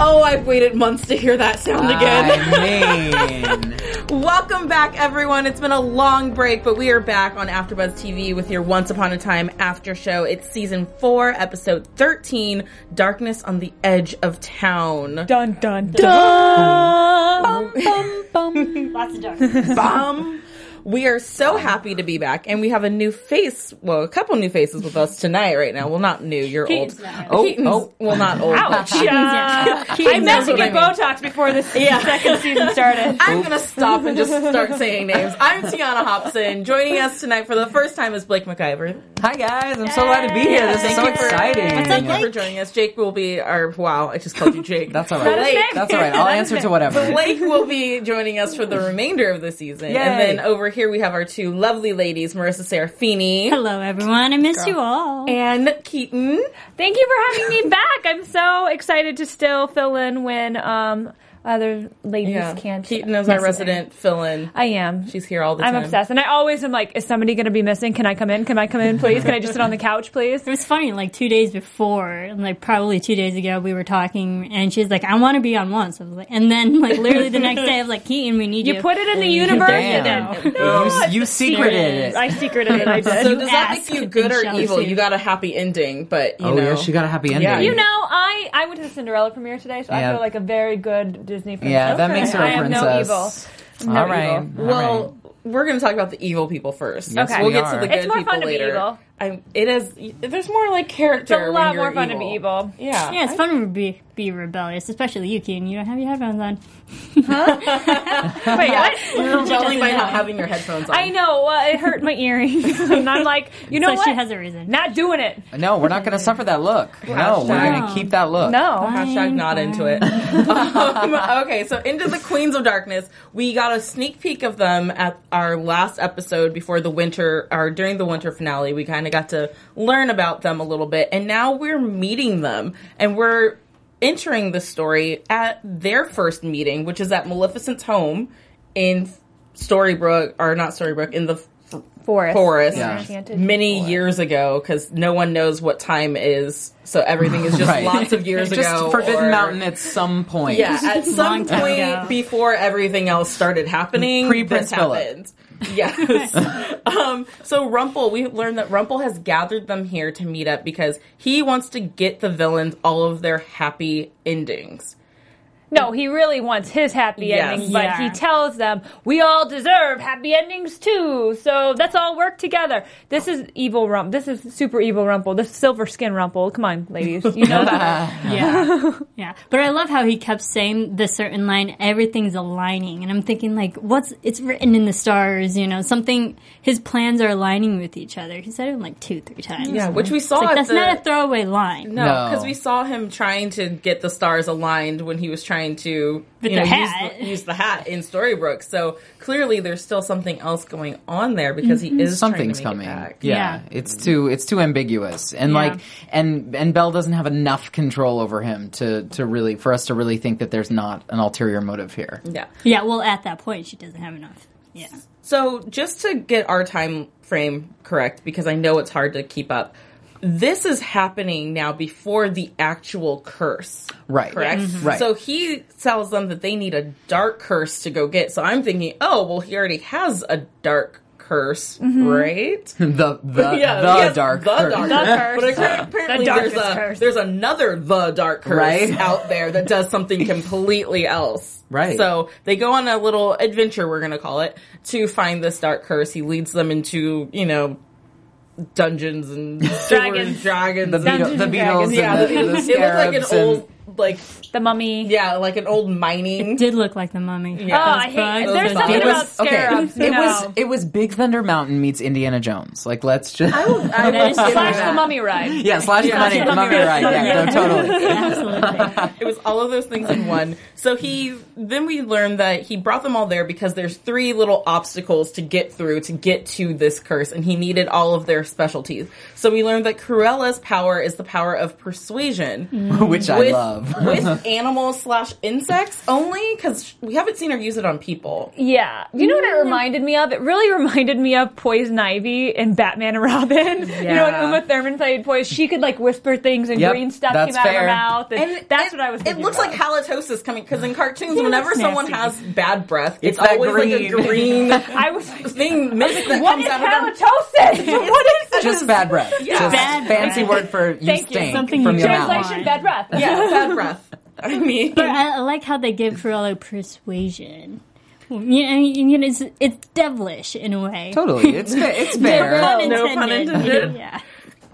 Oh, I've waited months to hear that sound again. I mean, Welcome back, everyone. It's been a long break, but we are back on AfterBuzz TV with your Once Upon a Time after show. It's season four, episode thirteen, "Darkness on the Edge of Town." Dun dun dun. Lots of dark. Bum. We are so happy to be back, and we have a new face. Well, a couple new faces with us tonight. Right now, well, not new. You're Keetin's old. not. Oh, Keetin's, oh. well, not old. Ouch. but- Uh, I meant to what I get mean. Botox before this second season started. I'm gonna stop and just start saying names. I'm Tiona Hobson. Joining us tonight for the first time is Blake McIver. hi guys, I'm so glad to be here. This is so you for- exciting. Thank you for joining us. Jake will be our. Wow, I just called you Jake. That's all right. That is That's all right. I'll answer to whatever. Blake will be joining us for the remainder of the season. Yay. And then over here we have our two lovely ladies, Marisa Serafini Hello, everyone. I miss you all. and Keetin. Thank you for having me back. I'm so excited to still fill in when um, other ladies Yeah, can't. Keetin is our resident fill-in. I am. She's here all the time. I'm obsessed, and I always am like, "Is somebody going to be missing? Can I come in? Can I come in, please? Can I just sit on the couch, please?" It was funny, like two days before, and like probably two days ago, we were talking, and she's like, I want to be on once. I was like, and then, like, literally the next day, I was like, Keetin, we need you. You put it in the universe. Damn. You did. You, you secreted it. I secreted it. I did. So does that make you good or evil? receive. You got a happy ending, but you Oh know. yeah, she got a happy ending. Yeah, You know, I I went to the Cinderella premiere today, so I feel like a very good Disney princess. Yeah, that makes her I a am princess. no evil. I'm no all right. evil. all Well, right. we're going to talk about the evil people first. Yes, Okay. we'll we get to are. the good It's more people fun to be later. evil. I, it is. There's more like character. It's a when lot you're more fun to be evil. Yeah. Yeah, it's fun to be, be rebellious, especially you, Keetin. You don't have your headphones on. Wait, what? You're rebelling by not having your headphones on. I know. Uh, it hurt my earrings, and I'm like, you know so what? she has a reason. Not doing it. No, we're not going to suffer that look. No, we're going to keep that look. No. Hashtag Fine, not fine. into it. um, okay, so into the Queens of Darkness, we got a sneak peek of them at our last episode before the winter, or during the winter finale. We kind of got to learn about them a little bit, and now we're meeting them, and we're entering the story at their first meeting, which is at Maleficent's home in Storybrooke, or not Storybrooke, in the f- Forest. forest Yeah. Many forest. years ago because no one knows what time is so everything is just Right. lots of years Just ago Forbidden or- Mountain at some point. yeah at some point ago. before everything else started happening Pre this Prince Philip. happened yes. Um, so rumple we learned that rumple has gathered them here to meet up because he wants to get the villains all of their happy endings No, he really wants his happy Yes. ending, but Yeah. he tells them we all deserve happy endings too. So let's all work together. This is evil Rumple. This is super evil Rumple. This is silver skin Rumple. Come on, ladies. You know that. Yeah. yeah. But I love how he kept saying the certain line, everything's aligning. And I'm thinking, like, what's, it's written in the stars, you know, something, his plans are aligning with each other. He said it like two, three times. yeah which we saw like, that's the, not a throwaway line. No, No. because we saw him trying to get the stars aligned when he was trying to With you know, the use, the, use the hat in Storybrooke. So clearly, there's still something else going on there because he mm-hmm. is Something's trying to make coming. It back. Yeah. Yeah. it's too it's too ambiguous, and Yeah. like and and Belle doesn't have enough control over him to to really for us to really think that there's not an ulterior motive here. Yeah. Yeah, well, at that point, she doesn't have enough. Yeah. So just to get our time frame correct, because I know it's hard to keep up. This is happening now before the actual curse. Right. Correct? Mm-hmm. Right. So he tells them that they need a dark curse to go get. So I'm thinking, oh, well, he already has a dark curse, mm-hmm. right? the the yeah, the dark the curse. dark The curse. curse. But apparently, apparently The there's a curse. there's another the dark curse Right. out there that does something completely else. Right. So they go on a little adventure, we're gonna call it, to find this dark curse. He leads them into you know dungeons and Dragons. dragons. the, Dungeons Beetle, the and Beatles, Dragons. yeah, and the, the, the it looked like an scarabs and- old old like The mummy. yeah, like an old mining. Did look like the mummy. Oh, Yeah. I hate. bugs. There's Those something bugs. about okay. scarabs. It no. was it was Big Thunder Mountain meets Indiana Jones. Like let's just I would is give slash you the mummy ride. yeah slash the Yeah. money Slash the mummy mummy ride. ride. Yeah, no, totally. Absolutely. It was all of those things in one. So he then we learned that he brought them all there because there's three little obstacles to get through to get to this curse, and he needed all of their specialties. So we learned that Cruella's power is the power of persuasion. Which I with, love. with animals slash insects only because we haven't seen her use it on people. Yeah. You know what it mm. reminded me of? It really reminded me of Poison Ivy in Batman and Robin. You know, when Yeah. Uma Thurman played Poison, she could like whisper things and Yep, green stuff came out of her mouth. And, And that's it- what I was thinking. It looks about. like halitosis coming because in cartoons, Yeah, whenever someone has bad breath, it's, It's that always like a green. green I was like, thing mist that what comes is out of halitosis? what is this? Just bad breath. Yeah. Just Bad fancy breath. word for you Thank you. stink Something from you your mouth. Translation, bad breath. Yeah, bad breath. I mean, But I, I like how they give Cruella persuasion. You know, you know, it's, it's devilish in a way. Totally, it's fa- it's No fair. pun No pun intended. intended. Yeah.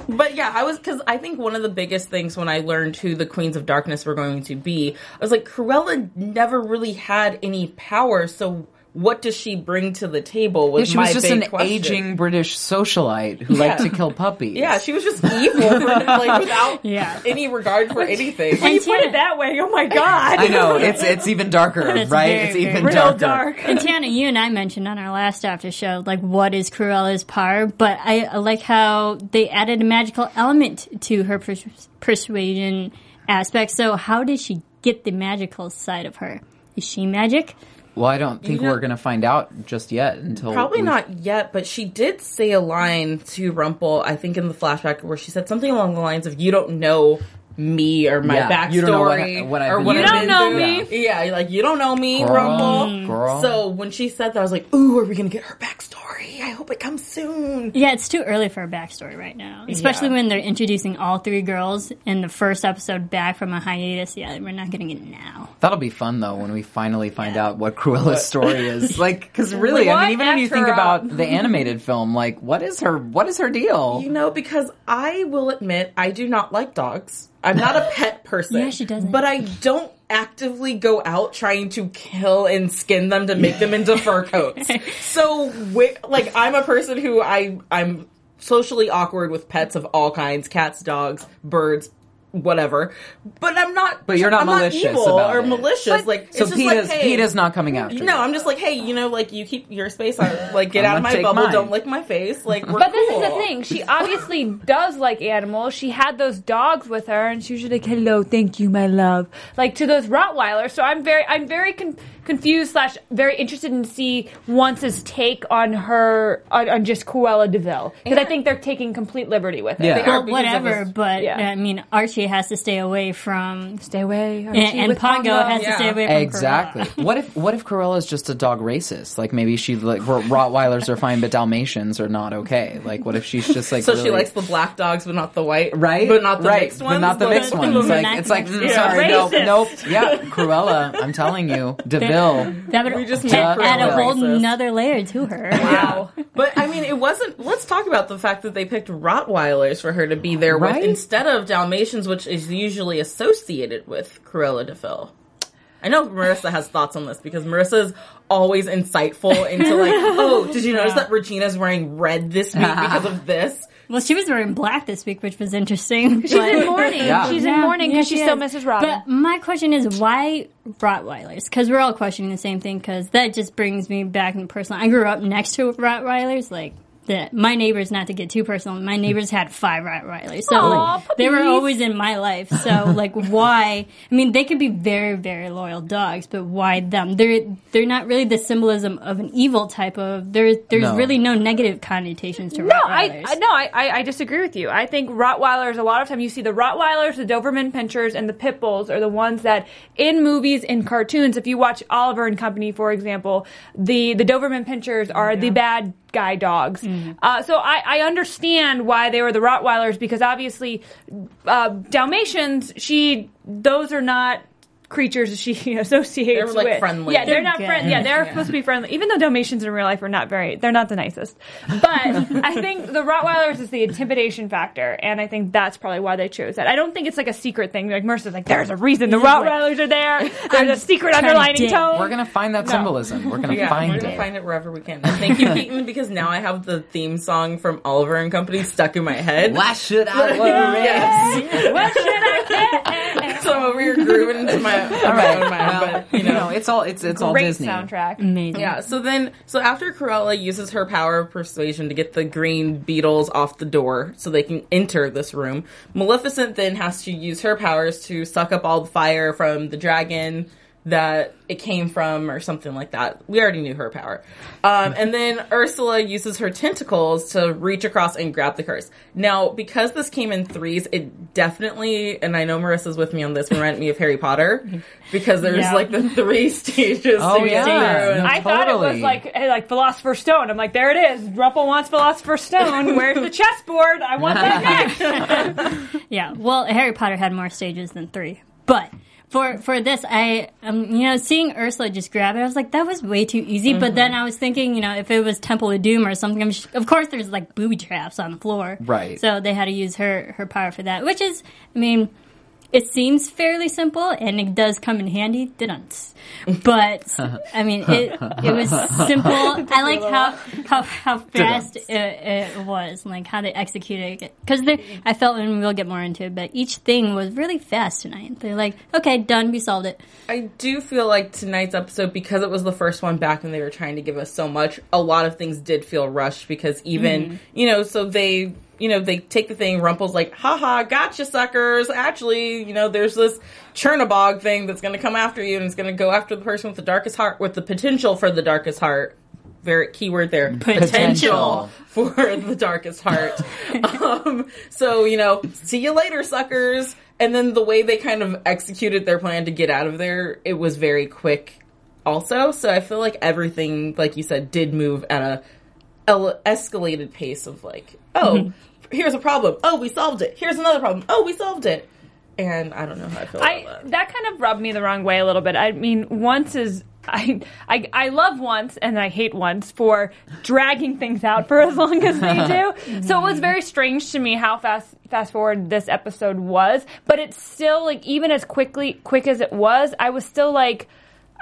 but yeah, I was because I think one of the biggest things when I learned who the Queens of Darkness were going to be, I was like, Cruella never really had any power, so what does she bring to the table? Yeah, Was she my was just big an question. aging British socialite who liked to kill puppies. Yeah, she was just evil, for, like without Yeah. any regard for anything. When you put it that way, oh my god. I know it's it's even darker, It's right? very, it's even Real darker. dark. And Tiona, you and I mentioned on our last after show, like what is Cruella's power, but I, I like how they added a magical element to her pers- persuasion aspect. So how did she get the magical side of her? Is she magic? Well, I don't think You know- we're gonna find out just yet until Probably we- not yet, but she did say a line to Rumple, I think in the flashback, where she said something along the lines of, "You don't know me or my Yeah, backstory you don't know what- what I've or been what You don't know through." Yeah, you're like you don't know me, Girl, Rumple. girl. So when she said that, I was like, "Ooh, are we gonna get her backstory? I hope it comes soon." Yeah, it's too early for a backstory right now, especially Yeah. when they're introducing all three girls in the first episode back from a hiatus. Yeah, we're not getting it now. That'll be fun though when we finally find out what Cruella's story is. Like, because really, I mean, even when you think her about the animated film, like, what is her what is her deal? You know, because I will admit I do not like dogs. I'm not a pet person. Yeah, she doesn't. But I don't actively go out trying to kill and skin them to make them into fur coats. So, like, I'm a person who I I'm socially awkward with pets of all kinds: cats, dogs, birds. Whatever, but I'm not. But you're not I'm malicious evil about or it. malicious. like, so it's just Peta's like, hey, Peta's not coming after. No, you. I'm just like, hey, you know, like you keep your space on. Like, get out of my bubble. mine. Don't lick my face. Like, we're But this is the thing. She obviously does like animals. She had those dogs with her, and she was just like, "Hello, thank you, my love," like to those Rottweilers. So I'm very, I'm very con- confused slash very interested in to see Once's take on her on, on just Cruella de Vil because I think they're taking complete liberty with it. Yeah. They Well, are Well, because of whatever, his- but Yeah. I mean, Archie has to stay away from, Stay away, and, and Pongo has to stay away from Exactly. Cruella. what if what if Cruella's just a dog racist? Like maybe she like Rot- Rottweilers are fine, but Dalmatians are not okay. Like what if she's just like So really, she likes the black dogs, but not the white, right, But not the right, mixed ones. but not the mixed ones. the Like it's like mm, ones. sorry, Yeah. nope, nope. Yeah, Cruella. I'm telling you, Deville. That would We just add, add a whole racist. nother layer to her. Wow. but I mean, it wasn't. Let's talk about the fact that they picked Rottweilers for her to be there Right? with instead of Dalmatians, which is usually associated with Cruella de Vil. I know Marisa has thoughts on this because Marisa is always insightful into like, oh, did you notice that Regina's wearing red this week because of this? Well, she was wearing black this week, which was interesting. She's in mourning. Yeah. She's in Yeah, mourning yeah, because she she still Mrs. misses Robin. But my question is, why Rottweilers? Because we're all questioning the same thing. Because that just brings me back in personal. I grew up next to Rottweilers, like. The, my neighbors, not to get too personal, my neighbors had five Rottweilers, so Aw, like, they were always in my life. So like, why? I mean, they could be very, very loyal dogs, but why them? They're they're not really the symbolism of an evil type of. There, there's No. really no negative connotations to No, Rottweilers. I, I no, I, I I disagree with you. I think Rottweilers. A lot of time, you see the Rottweilers, the Doberman Pinschers, and the Pit Bulls are the ones that in movies, in cartoons. If you watch Oliver and Company, for example, the the Doberman Pinschers oh, are the bad guy dogs. Uh, so I, I understand why they were the Rottweilers because obviously uh, Dalmatians, she those are not creatures she associates They were, like, with. friendly. Yeah, they're, They're not friendly. Yeah, they're supposed to be friendly. Even though Dalmatians in real life are not very, they're not the nicest. But I think the Rottweilers is the intimidation factor, and I think that's probably why they chose that. I don't think it's like a secret thing. Like Marisa's like, there's a reason the Rottweilers are there. There's a secret trying underlining dig. tone. We're gonna find that symbolism. We're gonna Yeah, find we're gonna it. find it wherever we can. And thank you, Keetin, because now I have the theme song from Oliver and Company stuck in my head. Why should I worry? Yes. what should I get? so I'm over here grooving into my, All my right. Well, but you know. it's all it's it's all Great Disney. soundtrack. Amazing. Yeah, so then, so after Cruella uses her power of persuasion to get the green beetles off the door so they can enter this room, Maleficent then has to use her powers to suck up all the fire from the dragon that it came from or something like that. We already knew her power. Um, and then Ursula uses her tentacles to reach across and grab the curse. Now, because this came in threes, it definitely, and I know Marisa's with me on this, reminded me of Harry Potter because there's Yeah. like the three stages Oh, yeah. through. and- No, I thought it was like hey, like Philosopher's Stone. I'm like, there it is. Rumple wants Philosopher's Stone. Where's the chessboard? I want that next. Yeah, well, Harry Potter had more stages than three, but for for this, I um you know seeing Ursula just grab it, I was like that was way too easy. But then I was thinking, you know, if it was Temple of Doom or something, I'm sh- of course there's like booby traps on the floor, Right. So they had to use her her power for that, which is, I mean. It seems fairly simple, and it does come in handy. Didn't, but I mean, it it was simple. I like how how how fast it, it was, like how they executed it. Because I felt, and we'll get more into it, but each thing was really fast tonight. They're like, okay, done, we solved it. I do feel like tonight's episode, because it was the first one back and they were trying to give us so much, a lot of things did feel rushed because even, mm-hmm. you know, so they, you know, they take the thing, Rumple's like, haha, gotcha suckers. Actually, you know, there's this Chernobog thing that's going to come after you and it's going to go after the person with the darkest heart, with the potential for the darkest heart. Very keyword there. Potential. for the darkest heart. um, so, you know, see you later, suckers. And then the way they kind of executed their plan to get out of there, it was very quick also. So I feel like everything, like you said, did move at a escalated pace of like, oh, here's a problem. Oh, we solved it. Here's another problem. Oh, we solved it. And I don't know how I feel I about that. that kind of rubbed me the wrong way a little bit. I mean, once is I I I love once and I hate once for dragging things out for as long as they do. So it was very strange to me how fast fast forward this episode was, but it's still like even as quickly quick as it was, I was still like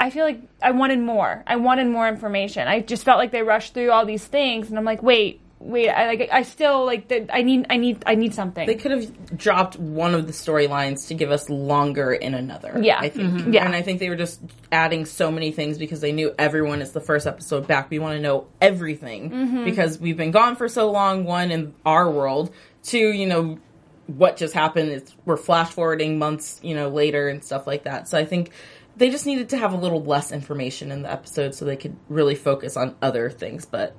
I feel like I wanted more. I wanted more information. I just felt like they rushed through all these things and I'm like, "Wait, wait, I like I still like I need I need I need something." They could have dropped one of the storylines to give us longer in another. Yeah. I think. Yeah. And I think they were just adding so many things because they knew everyone is the first episode back. We want to know everything Mm-hmm. because we've been gone for so long, one, in our world, two, you know, what just happened is we're flash forwarding months, you know, later and stuff like that. So I think they just needed to have a little less information in the episode so they could really focus on other things. But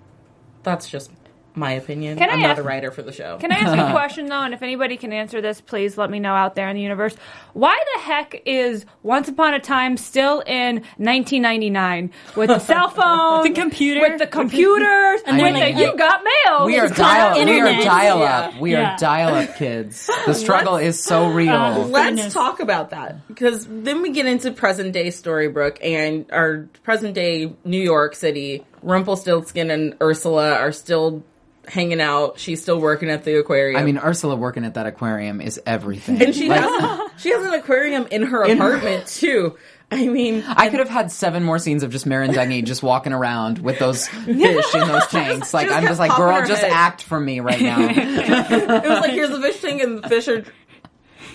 that's just my opinion. Can I I'm not ask- a writer for the show. Can I ask you a question though? And if anybody can answer this, please let me know out there in the universe. Why the heck is Once Upon a Time still in 1999 with the cell phone, with The computer. with the computers, and with mean, the you got mail? We are It's dial. We are dial up. Yeah. We Yeah. are dial up kids. The struggle is so uh, real. Uh, Let's Goodness. talk about that because then we get into present day Storybrooke and our present day New York City. Rumpelstiltskin and Ursula are still hanging out. She's still working at the aquarium. I mean, Ursula working at that aquarium is everything. and she Like, has she has an aquarium in her In her- apartment too. I mean, I could have had seven more scenes of just Merrin Dungey just walking around with those fish in those tanks. Like just I'm just like, girl, her just head. act for me right now. it was like here's the fish tank and the fish are.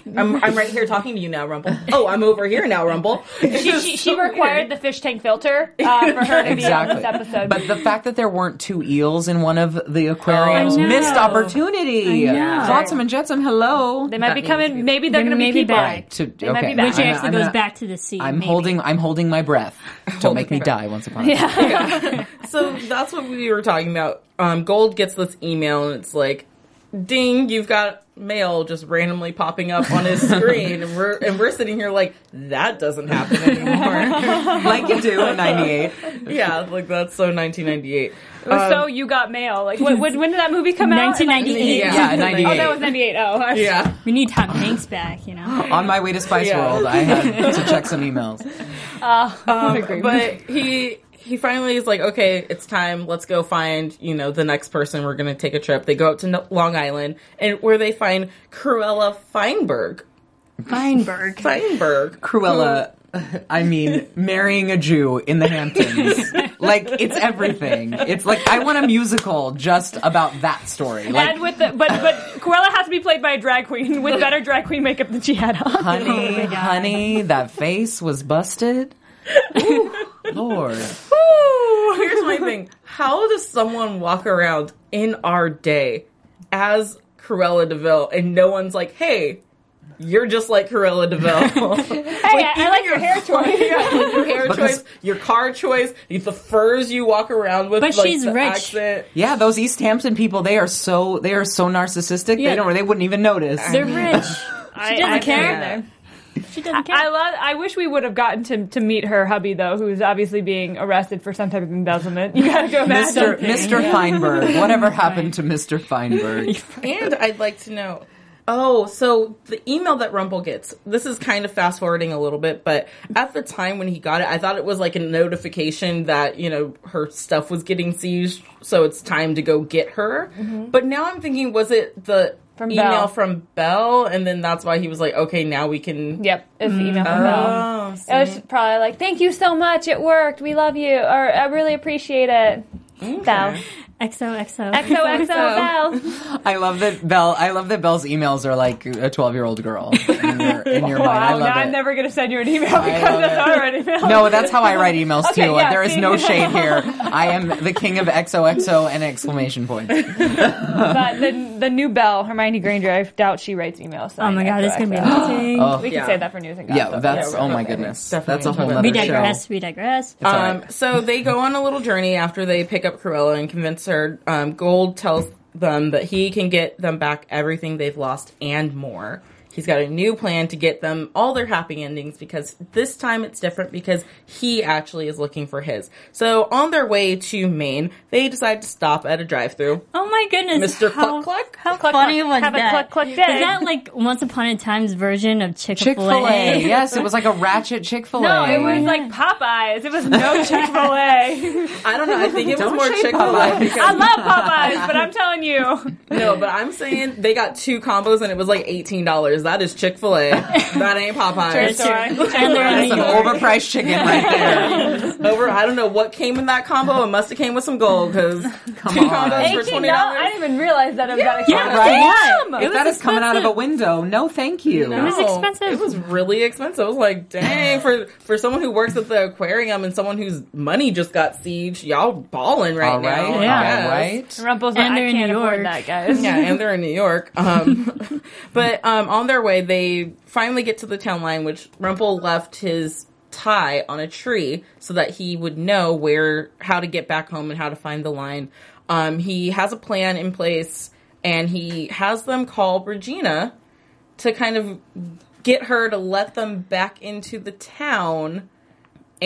I'm, I'm right here talking to you now, Rumple. Oh, I'm over here now, Rumple. she, she, she required the fish tank filter uh, for her to be on exactly. this episode. But the fact that there weren't two eels in one of the aquariums, I know. missed opportunity. I know. Flotsam and Jetsam, hello. they might That be coming. we- Maybe they're They're going to be back. To, They might be back. Which actually I'm goes gonna- back to the sea. I'm maybe. holding. I'm holding my breath. Don't make me her die once upon a time. so that's what we were talking about. Um, Gold gets this email and it's like, "Ding! You've got mail just randomly popping up on his screen," and we're and we're sitting here like that doesn't happen anymore. like you do in '98. yeah, like that's so 1998. It was so um, you got mail. Like when, when, when did that movie come out? 1998. Yeah. Yeah, Oh, that was 98. Oh, I- Yeah. We need Tom Hanks back, you know. On my way to Spice Yeah. World, I had to check some emails. what a great movie. But he he finally is like, okay, it's time. Let's go find you know the next person. We're gonna take a trip. They go up to No- Long Island and where they find Cruella Feinberg. Feinberg. Feinberg. Cruella. I mean, marrying a Jew in the Hamptons. like, it's everything. It's like, I want a musical just about that story. Like, and with the but but Cruella has to be played by a drag queen with better drag queen makeup than she had on. honey, oh honey, that face was busted. Ooh, Lord. Ooh, here's my thing. How does someone walk around in our day as Cruella de Vil and no one's like, hey, you're just like Cruella de Vil. Hey, I, I like your hair choice. your hair Because- choice, your car choice, the furs you walk around with. But like, she's the rich. Accent. Yeah, those East Hampton people, they are so, they are so narcissistic, Yeah. they don't, they wouldn't even notice. They're rich. I, She doesn't I care. She doesn't care. I love. I wish we would have gotten to to meet her hubby though, who's obviously being arrested for some type of embezzlement. You gotta go back. Mr. Mr. Feinberg. Whatever happened to Mr. Feinberg? And I'd like to know. Oh, so the email that Rumple gets, this is kind of fast forwarding a little bit, but at the time when he got it, I thought it was like a notification that, you know, her stuff was getting seized, so it's time to go get her. Mm-hmm. But now I'm thinking, was it the From email Belle. from Belle? And then that's why he was like, okay, now we can. Yep, it's the email from Belle. Oh, It was probably like, "Thank you so much. It worked. We love you," or "I really appreciate it." Belle. XOXO. XOXO Belle. I love that Belle. I love that Belle's emails are like a twelve-year-old girl in your, in your mind. I love now it. I'm never gonna send you an email because love that's it. how I write emails. no, that's how I write emails Okay, too. yeah, there is no shade here. I am the king of XOXO and exclamation point. But the the new Belle, Hermione Granger, I doubt she writes emails. Oh my god, it's gonna be XOXO. amazing. Oh, We can Yeah. say that for news and yeah, that's Yeah, oh my goodness. Definitely. That's a whole We nother we show. digress. We digress. Um, right. so they go on a little journey after they pick up Cruella and convince her. Um, Gold tells them that he can get them back everything they've lost and more. He's got a new plan to get them all their happy endings because this time it's different because he actually is looking for his. So on their way to Maine, they decide to stop at a drive-through. Oh my goodness, Mr. How, Cluck Cluck? How Cluck funny Cluck. was Have a that? Cluck Cluck Is day. that like Once Upon a Time's version of Chick Chick Fil Fil A. A? Yes, it was like a ratchet Chick Fil A. No, it was like Popeyes. It was no Chick Fil A. I don't know. I think it was Don't more Chick-fil-A. Popeyes. I love Popeyes, but I'm telling you, No, but I'm saying they got two combos and it was like eighteen dollars. That is Chick Fil A. That ain't Popeyes. And they're in That's New some York. overpriced chicken right there. Over, I don't know what came in that combo. It must have came with some gold because two on. combos for eighteen twenty dollars. I didn't even realize that it was that expensive. Right? Damn! If that is coming out of a window, no thank you. It was expensive. It was really expensive. I was like, dang, for for someone who works at the aquarium and someone whose money just got sieged, y'all balling right All right, now. I Yeah. all guess. right. Rumple's And like, they're I in can't New afford York. that, guys. Yeah, and they're in New York. Um, but um, on their way, they finally get to the town line, which Rumple left his tie on a tree so that he would know where how to get back home and how to find the line. Um, he has a plan in place, and he has them call Regina to kind of get her to let them back into the town.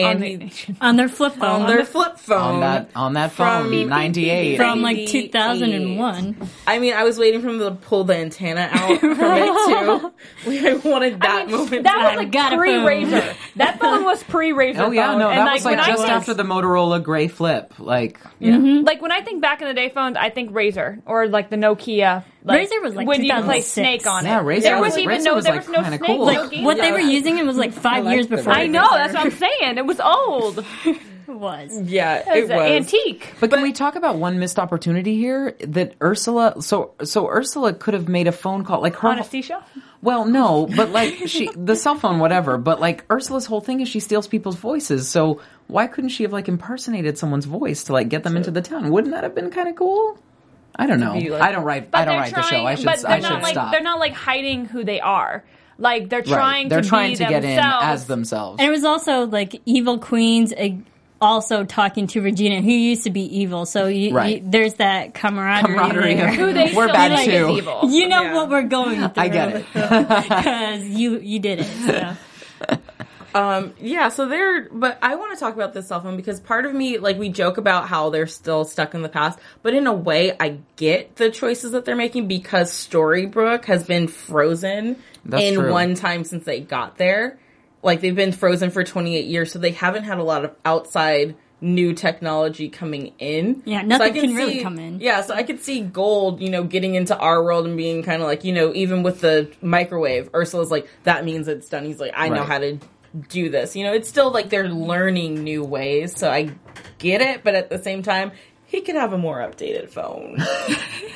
And On he, the- on their flip phone. on their flip phone. On that on that From- phone, ninety eight. from like 2001. I mean, I was waiting for him to pull the antenna out from it too. I wanted that I mean, moment. that to was like got a pre phone. Razr. That phone was pre Razr. Oh yeah, no, and that like, was like when just I, after the Motorola Gray Flip. Like, mm-hmm. Like when I think back in the day phones, I think Razr or like the Nokia. Like, Razr was, like, when you play Snake on it. Yeah, Razr There was- was even Razr no was, there like, was no kinda Snake. cool. Like, games What they were using it was like five years before. I know. That's what I'm saying. It was old. It it was. yeah, was, it was. antique. but can we talk about one missed opportunity here? That Ursula. So so Ursula could have made a phone call. Like her. Anesthesia. Well, no, but like she, the cell phone, whatever. But like Ursula's whole thing is she steals people's voices. So why couldn't she have like impersonated someone's voice to like get them into the town? Wouldn't that have been kind of cool? I don't know. like- I don't write. But I don't they're write trying, the show. I should. But they're I not should like stop. they're not like hiding who they are. Like they're Right. trying They're to trying be to get in themselves. as themselves. And it was also like evil queens uh, also talking to Regina, who used to be evil. So you, Right. you, there's that camaraderie. Camaraderie. there. Who they We're bad think too. evil. You know Yeah. what we're going through. I get it. because you you did it. So. Um, yeah, so they're, but I want to talk about this cell phone because part of me, like, we joke about how they're still stuck in the past, but in a way, I get the choices that they're making because Storybrooke has been frozen That's in true. one time since they got there. Like, they've been frozen for 28 years, so they haven't had a lot of outside new technology coming in. Yeah, So nothing I can really see- come in. Yeah, so I could see Gold, you know, getting into our world and being kind of like, you know, even with the microwave, Ursula's like, that means it's done. He's like, I know how to do this. You know, it's still like they're learning new ways, so I get it, but at the same time, he could have a more updated phone.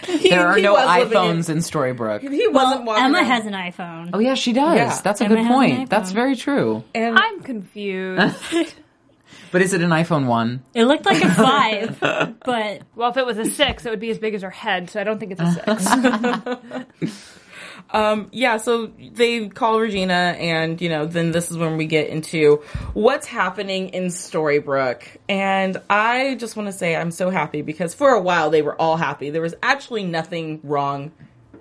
He- There are no iPhones in Storybrooke. He wasn't walking Emma around- has an iPhone. Oh yeah, she does. Yeah. That's a Emma good point. That's very true. and I'm confused. But is it an iPhone one? It looked like a five, but well, if it was a six, it would be as big as her head, so I don't think it's a six. Um, yeah, so they call Regina, and you know, then this is when we get into what's happening in Storybrooke. And I just want to say I'm so happy because for a while they were all happy. There was actually nothing wrong.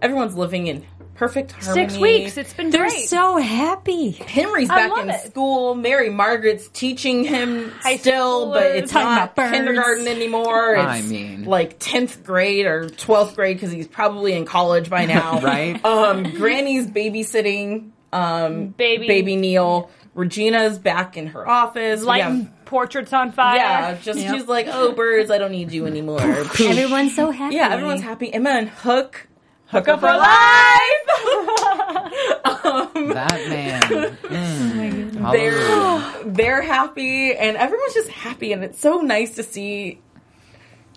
Everyone's living in perfect harmony. Six weeks. It's been great. they're great. so happy. Henry's I back in it. school. Mary Margaret's teaching him High still, but it's not kindergarten anymore. It's I mean. like tenth grade or twelfth grade because he's probably in college by now, Right? Um, Granny's babysitting um, Baby. baby Neal. Regina's back in her office. We Lighting have- portraits on fire. yeah, just Yep. she's like, oh, birds, I don't need you anymore. Everyone's so happy. yeah, everyone's happy. Emma and Hook. Hook up for life. That man. Mm. they're they're happy and everyone's just happy and it's so nice to see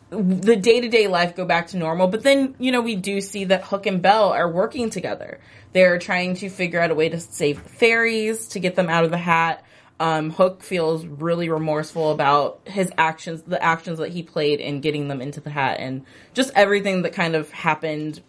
the day-to-day life go back to normal but then you know we do see that hook and Belle are working together they're trying to figure out a way to save the fairies to get them out of the hat um, hook feels really remorseful about his actions the actions that he played in getting them into the hat and just everything that kind of happened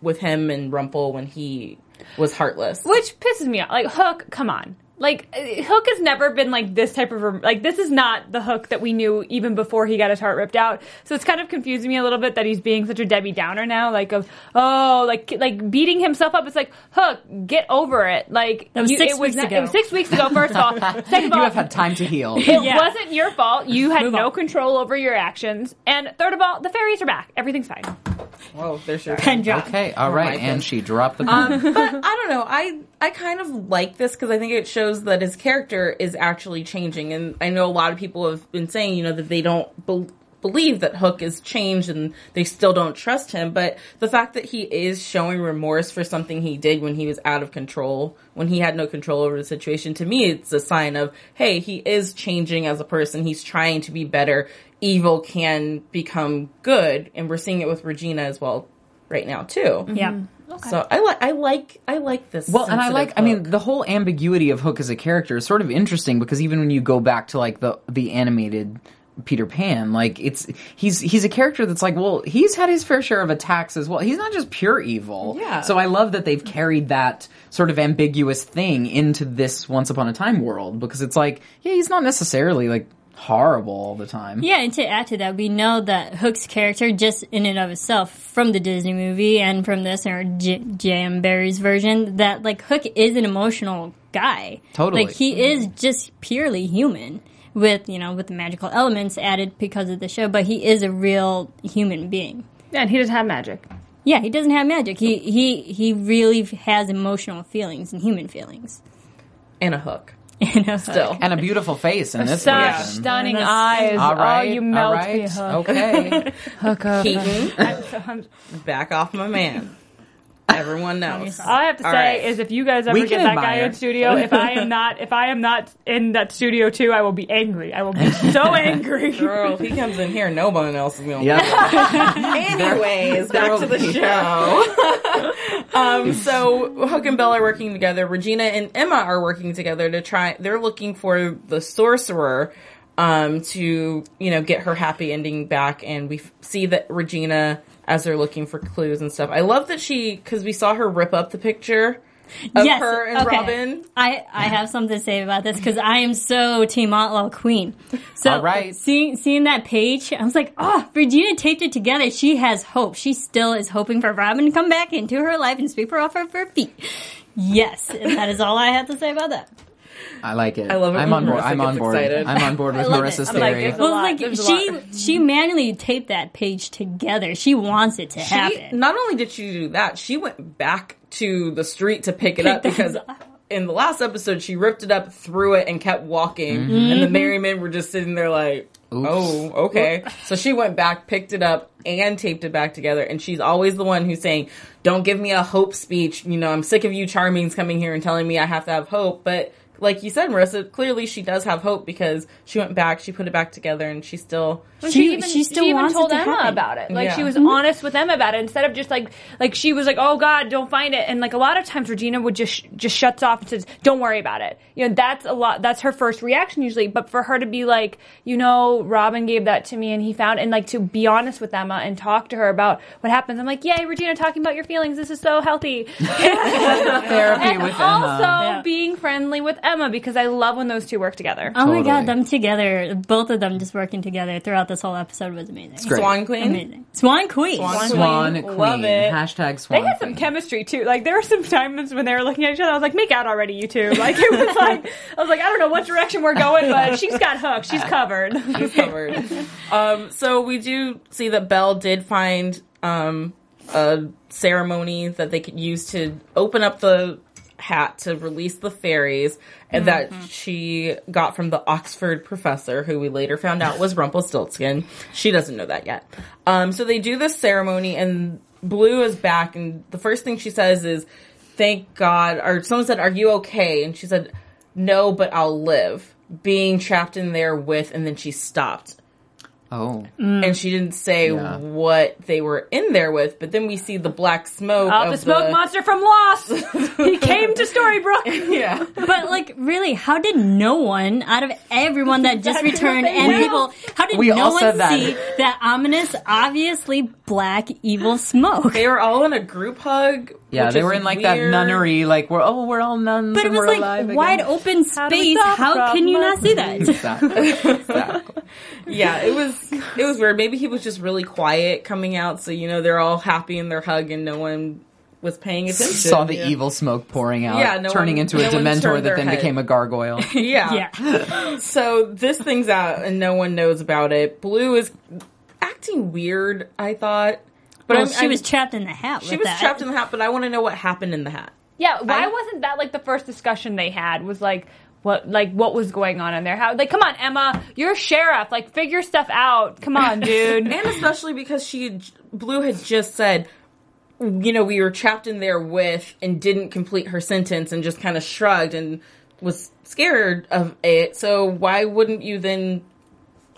with him and rumple when he was heartless Which pisses me off. Like Hook, come on. Like uh, Hook has never been like this type of like this is not the Hook that we knew even before he got his heart ripped out. So it's kind of confusing me a little bit that he's being such a Debbie Downer now. Like of oh like like beating himself up. It's like Hook, get over it. Like That was six it was weeks not- ago. It was six weeks ago. First of all, second of You have had time to heal. it Yeah. wasn't your fault. You had Move no on. control over your actions. And third of all, the fairies are back. Everything's fine. whoa there's your Pen drop. Okay, all right, my and she dropped the Um, but I don't know. I I kind of like this because I think it shows that his character is actually changing, and I know a lot of people have been saying, you know, that they don't bel believe that Hook is changed and they still don't trust him. But the fact that he is showing remorse for something he did when he was out of control, when he had no control over the situation, to me, it's a sign of, hey, he is changing as a person. He's trying to be better. Evil can become good, and we're seeing it with Regina as well right now too. Yeah. Mm-hmm. So I like I like I like this. Well, and I sensitive like, I mean, the whole ambiguity of Hook as a character is sort of interesting because even when you go back to like the the animated Peter Pan, like it's he's he's a character that's like, well, he's had his fair share of attacks as well. He's not just pure evil. Yeah. So I love that they've carried that sort of ambiguous thing into this Once Upon a Time world because it's like, yeah, he's not necessarily like horrible all the time. Yeah, and to add to that, we know that Hook's character, just in and of itself, from the Disney movie and from this or J- J.M. Barrie's version, that like Hook is an emotional guy. Totally. like he mm-hmm. is just purely human with you know with the magical elements added because of the show, but he is a real human being. Yeah, and he doesn't have magic. Yeah, he doesn't have magic. He he he really has emotional feelings and human feelings. and a hook. You know, Still. And a beautiful face in this Such version. stunning That's- eyes. All right, oh, you melt right, me, Hook. Okay. Hook up. Keetin, I'm so- I'm- back off my man. Everyone knows. All I have to All say right. is, if you guys ever We get can that guy admire. in studio, if I am not, if I am not in that studio too, I will be angry. I will be so angry. Girl, if he comes in here, no one else is gonna. yeah. Anyways, back to the show. um, so Hook and Belle are working together. Regina and Emma are working together to try. They're looking for the sorcerer um, to you know get her happy ending back, and we f- see that Regina as they're looking for clues and stuff. I love that she because we saw her rip up the picture of Yes, her and okay. Robin. I, I have something to say about this because I am so Team Outlaw Queen. So All right. seeing seeing that page, I was like, oh, Regina taped it together. She has hope. She still is hoping for Robin to come back into her life and sweep her off of her feet. Yes, and that is all I have to say about that. I like it. I love it I'm on board. Marisa I'm on board. excited. I'm on board with. Marisa's I'm like, theory. Well, lot. like There's she she manually taped that page together. She wants it to She, happen. not only did she do that, she went back to the street to pick it up because up. in the last episode she ripped it up, threw it, and kept walking, and Mm-hmm. the merry men were just sitting there like. Oh, okay. So she went back, picked it up, and taped it back together. And she's always the one who's saying, "Don't give me a hope speech." You know, I'm sick of you charmings coming here and telling me I have to have hope. But like you said, Marisa, clearly she does have hope because she went back, she put it back together, and she still She, She- even, she still she even told to Emma happen. about it. Like Yeah. she was Mm-hmm. honest with Emma about it instead of just like like she was like, "Oh God, don't find it." And like a lot of times, Regina would just just shuts off and says, "Don't worry about it." You know, that's a lot. That's her first reaction usually. But for her to be like, you know, Robin gave that to me and he found and like to be honest with Emma and talk to her about what happens. I'm like, "Yay, Regina, talking about your feelings. This is so healthy." Therapy and with also Emma. Yeah. being friendly with Emma because I love when those two work together. Oh my Totally. god, them together, both of them just working together throughout this whole episode was amazing. great. Swan Queen. Amazing. Swan Queen. Swan Swan Queen. Queen. Love it. Hashtag Swan They had some Queen. chemistry too. Like there were some times when they were looking at each other. I was like, "Make out already, you two. Like it was like I was like, "I don't know what direction we're going, but she's got hooked. She's covered." She's covered. um, so we do see that Belle did find um, a ceremony that they could use to open up the hat to release the fairies and that she got from the Oxford professor who we later found out was Rumpelstiltskin. She doesn't know that yet. Um, so they do this ceremony and Blue is back and the first thing she says is thank God or someone said are you okay and she said no but I'll live being trapped in there with and then she stopped Oh. and mm. she didn't say Yeah. what they were in there with. But then we see the black smoke. Oh, of the smoke monster from Lost. he came to Storybrooke. Yeah, But like, really, how did no one out of everyone that just returned and people, how did We no all one said that. see that ominous, obviously black evil smoke? they were all in a group hug. Yeah, which they is were in like that nunnery, like we're oh we're all nuns But it was we're like wide again. open How do we space. solve How can you not see that? Exactly. exactly. Yeah, it was it was weird. Maybe he was just really quiet coming out, so you know they're all happy in their hug, and no one was paying attention. Saw the yeah. evil smoke pouring out, Yeah, no turning one- into a no one Dementor that then head. became a gargoyle. Yeah. Yeah. So this thing's out, and no one knows about it. Blue is acting weird. I thought, but Well, I'm- she I'm- was trapped in the hat. she with was that. trapped in the hat. But I want to know what happened in the hat. Yeah, why I- wasn't that like the first discussion they had? Was like what like what was going on in there? How like come on, Emma, you're a sheriff. Like figure stuff out. Come on, dude. and especially because she blue had just said you know we were trapped in there with and didn't complete her sentence and just kind of shrugged and was scared of it so why wouldn't you then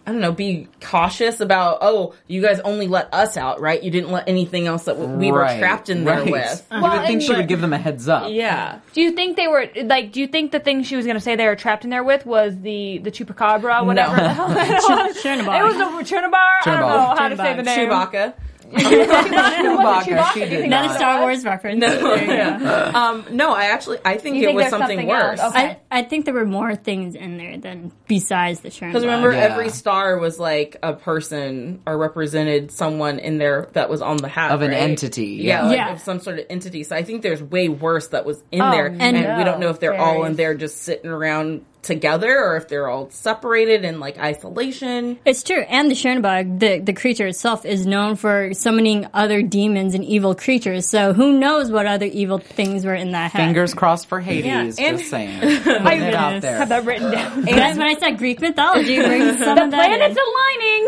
I don't know, be cautious about, oh, you guys only let us out, right? You didn't let anything else that w- we were trapped in there right. with. Uh-huh. You Well, would think and- she would give them a heads up. Yeah. do you think they were like? Do you think the thing she was going to say they were trapped in there with was the the chupacabra, whatever No. the hell that was? Chernobog. It was the Chernobyl. I don't Chernobog. know how to say the name. Chewbacca. Chewbacca, she did Not a. Star Wars reference. There you go. Yeah. Um, no, I actually, I think You it think was something, something worse. Okay. I, I think there were more things in there than besides the Chernobog. Because remember, Yeah. every star was like a person or represented someone in there that was on the hat Of an right? entity, Yeah, yeah. like Yeah. of some sort of entity. So I think there's way worse that was in Oh, there, and- and, we don't know if they're all in there just sitting around together or if they're all separated in like isolation. It's true, and the Chernobog, the the creature itself, is known for summoning other demons and evil creatures. So who knows what other evil things were in that hat? Fingers crossed for Hades. Yeah, and- Just saying. Putting it out there. Have that written down. That's when I said Greek mythology brings some of that Planets in.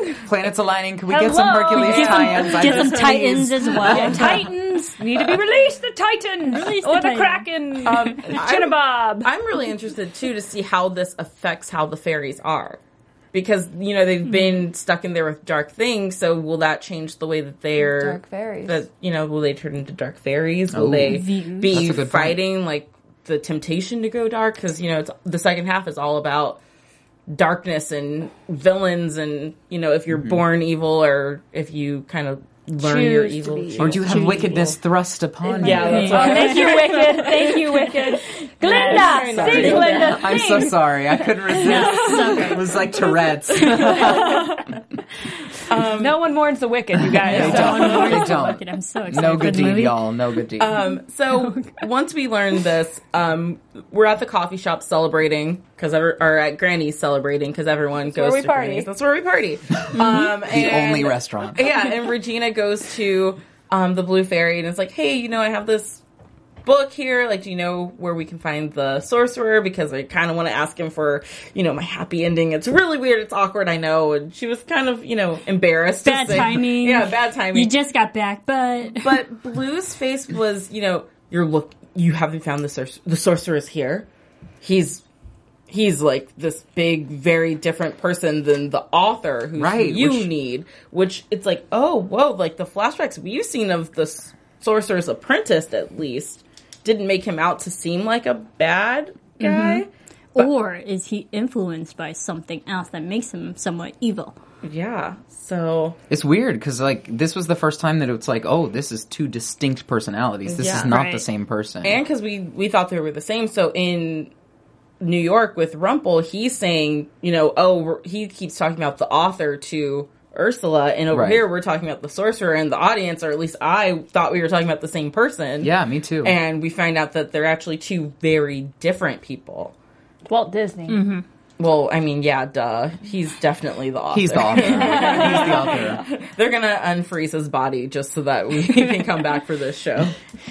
aligning. Planets aligning. Can we get some Hello. Hercules Get tie-ins? some, get some titans as well. Titans need to be released. The Titans Release or the the, Kraken. Um, Chinabob. I'm really interested too to see how this affects how the fairies are. Because, you know, they've been stuck in there with dark things, so will that change the way that they're Dark fairies. That you know, will they turn into dark fairies? Will Ooh. they be a good point. fighting like the temptation to go dark? Because you know, it's the second half is all about darkness and villains, and you know, if you're Mm-hmm. born evil or if you kind of learn your Choose to evil. be Or do you have wickedness evil. thrust upon Yeah, you? that's Oh, right. thank you, Wicked. Thank you, Wicked. Glinda, Sorry. sing, Glinda, I'm so sorry. I couldn't resist. so great. it was like Tourette's. no one mourns the wicked, you guys. They So- don't. They don't. at- I'm so excited No for good the deed, movie. y'all. No good deed. Um, so once we learned this, um, we're at the coffee shop celebrating because or at Granny's celebrating because everyone goes where we to party. Granny's. That's where we party. Um, the and- only restaurant. Yeah, and Regina goes to um, the Blue Fairy and it's like, hey, you know, I have this book here. Like, do you know where we can find the sorcerer? Because I kind of want to ask him for, you know, my happy ending. It's really weird. It's awkward. I know. And she was kind of, you know, embarrassed. to Bad say- timing. Yeah, bad timing. You just got back, but but Blue's face was, you know, you're look. You haven't found the sor- the sorceress here. He's he's like this big, very different person than the author who Right, you which- need. Which it's like, oh, whoa! Like the flashbacks we've seen of the s- sorcerer's apprentice, at least, didn't make him out to seem like a bad guy. Mm-hmm. or is he influenced by something else that makes him somewhat evil? Yeah. So It's weird because like this was the first time that it's like, oh, this is two distinct personalities. This Yeah. is not Right. the same person. and because we we thought they were the same so in new york with rumple he's saying you know oh he keeps talking about the author to ursula and over Right. here we're talking about the sorcerer and the audience or at least i thought we were talking about the same person yeah, me too. and we find out that they're actually two very different people Walt Disney. Mm-hmm. well i mean yeah duh he's definitely the author He's the author. He's the author. they're gonna unfreeze his body just so that we can come back for this show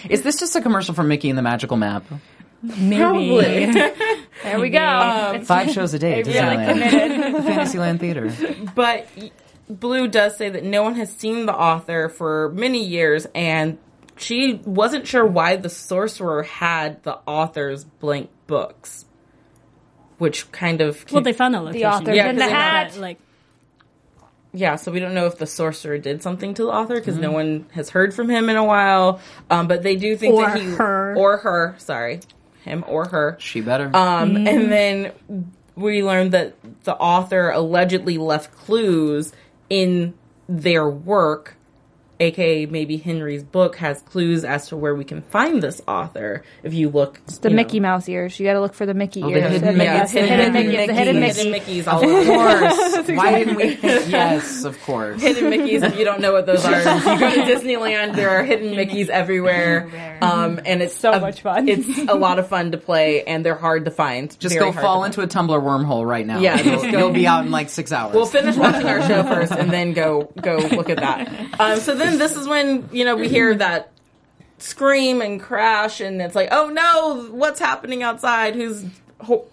Is this just a commercial for Mickey and the Magical Map? Maybe. Probably. There we go. Um, it's- Five shows a day at really Disneyland. committed. Fantasyland Theater. But Blue does say that no one has seen the author for many years, and she wasn't sure why the sorcerer had the author's blank books, which kind of Well, they found the location. author's Yeah, in the 'cause they hat. Like, yeah. So we don't know if the sorcerer did something to the author because no one has heard from him in a while. Um, but they do think Or that he her. or her, sorry, him or her. She better. Um, Mm-hmm. and then we learned that the author allegedly left clues in their work, aka maybe Henry's book has clues as to where we can find this author. If you look, it's The you know. Mickey Mouse ears. You got to look for the Mickey Oh, the ears. hidden Yeah, Mickey. it's hidden, hidden Mickey, Mickey. The hidden Mickey. hidden Mickey's all of course. Why didn't we? Yes, of course. Hidden Mickeys, if you don't know what those are, if you go to Disneyland, there are hidden Mickeys everywhere. Um, and it's So a- much fun. It's a lot of fun to play, and they're hard to find. Just Very go fall into a Tumblr wormhole right now. Yeah, you'll, you'll be out in like six hours. We'll finish watching our show first and then go go look at that. Um, so then this is when you know we hear that scream and crash, and it's like, oh no, what's happening outside? Who's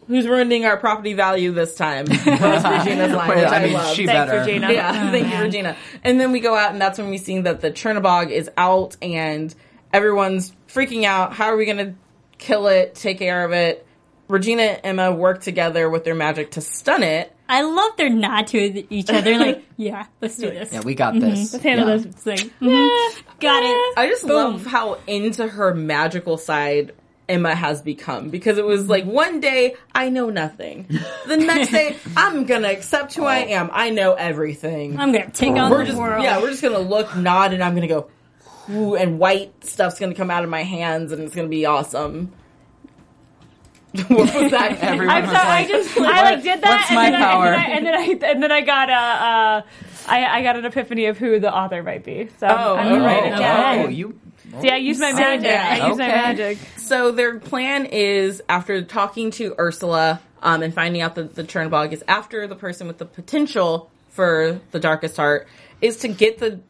who's ruining our property value this time? Was Regina's line, which I I, mean, love. she Thanks, better. Regina. Yeah, thank you, Regina. And then we go out, and that's when we see that the Chernobog is out, and everyone's freaking out. How are we going to kill it? Take care of it? Regina and Emma work together with their magic to stun it. I love their nod to each other. Like, yeah, let's do this. yeah, we got this. Let's handle Yeah. this. It's like, mhm, got it. I just Boom. love how into her magical side Emma has become because it was like one day I know nothing, the next day I'm gonna accept who I am. I know everything. I'm gonna take on we're the just world. yeah, we're just gonna look, nod, and I'm gonna go, ooh, and white stuff's gonna come out of my hands, and it's gonna be awesome. what was that? Everyone I'm was sorry. I like, just I like did that, what's and, my then power? I, and then I and then I and then I got a. Uh, I, I got an epiphany of who the author might be. So Oh, I'm gonna write it oh, down. oh, you. See, I use my magic. that. I use my magic. So their plan is after talking to Ursula um, and finding out that the Chernobog is after the person with the potential for the darkest heart is to get the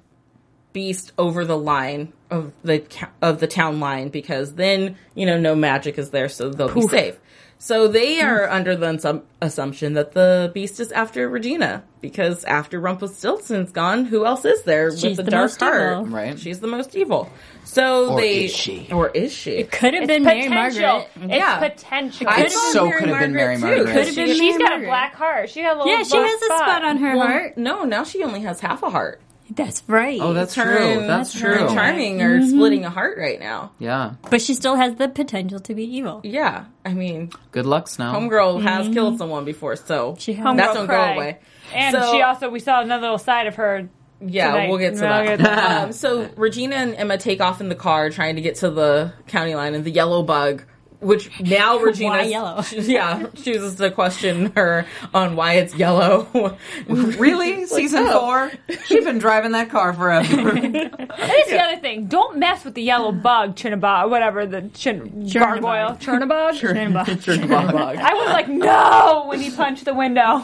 beast over the line of the of the town line because then you know no magic is there so they'll be safe. So they are under the assum- assumption that the beast is after Regina because after Rumpelstiltskin's gone, who else is there She's with the, the dark heart? evil. Right. She's the most evil. So Or they is she? or is she? It could have It's been Mary. Margaret. It's Yeah. potential. I Could've thought so could've been Mary too, Could've she- been She's Mary got a black heart. She got a little Yeah, she black has a spot on her Well, heart. No, now she only has half a heart. That's right. Oh, that's Her true. and- That's her and true. Charming are splitting a heart right now. Yeah. but she still has the potential to be evil. Yeah, I mean, Good luck, Snow. Homegirl has killed someone before, so She has. that's Homegirl don't go away. And So- she also, we saw another little side of her. Yeah, tonight. we'll get to We'll that. get to that. um, so Regina and Emma take off in the car trying to get to the county line, and the yellow bug which now Regina, Why yellow? yeah, chooses to question her on why it's yellow. Really? Season oh. four? She's been driving that car forever. That is the other thing. Don't mess with the yellow bug, Chinnabog, whatever the chin, gargoyle, Chernabog. Chernabog. I was like, no, when he punched the window.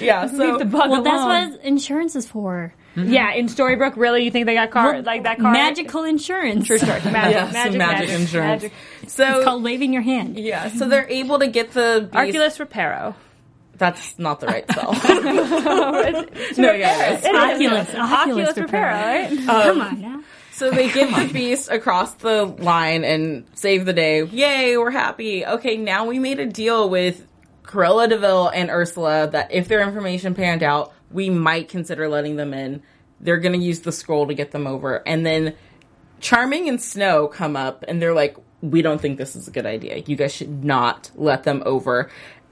yeah, so Leave the bug Well, alone. that's what insurance is for. Mm-hmm. Yeah, in Storybrooke, really, you think they got car like that car? Magical insurance. True story. Magic, Yeah, some magic, magic magic, insurance. magic. So It's called waving your hand. yeah, so they're able to get the beast- Arculus Reparo. That's not the right spell. no, yeah, it is. Oculus. Oculus Oculus Reparo, right? Um, Come on now. So they get the beast across the line and save the day. Yay, we're happy. Okay, now we made a deal with Cruella de Vil and Ursula that if their information panned out, we might consider letting them in. They're going to use the scroll to get them over. And then Charming and Snow come up and they're like, we don't think this is a good idea. You guys should not let them over.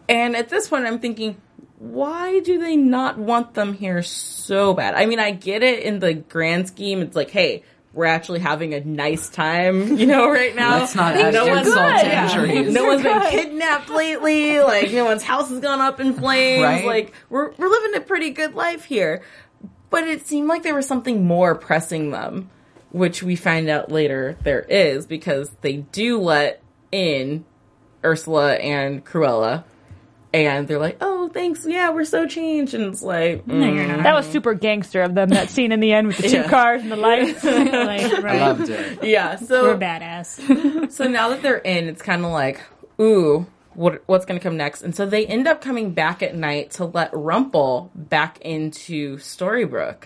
And at this point, I'm thinking, why do they not want them here so bad? I mean, I get it in the grand scheme. It's like, hey, we're actually having a nice time, you know, right now. Let's not Things add are insult good. to Yeah. No one's been kidnapped lately. Like no one's house has gone up in flames. Right. Like we're we're living a pretty good life here. But it seemed like there was something more pressing them, which we find out later there is because they do let in Ursula and Cruella, and they're like, "Oh, thanks. Yeah, we're so changed." And it's like, No, you're mm. not. That was super gangster of them. That scene in the end with the two Yeah. cars and the lights. like, I right. loved it. yeah. So We're badass. So now that they're in, it's kind of like, ooh, what what's going to come next? And so they end up coming back at night to let Rumple back into Storybrooke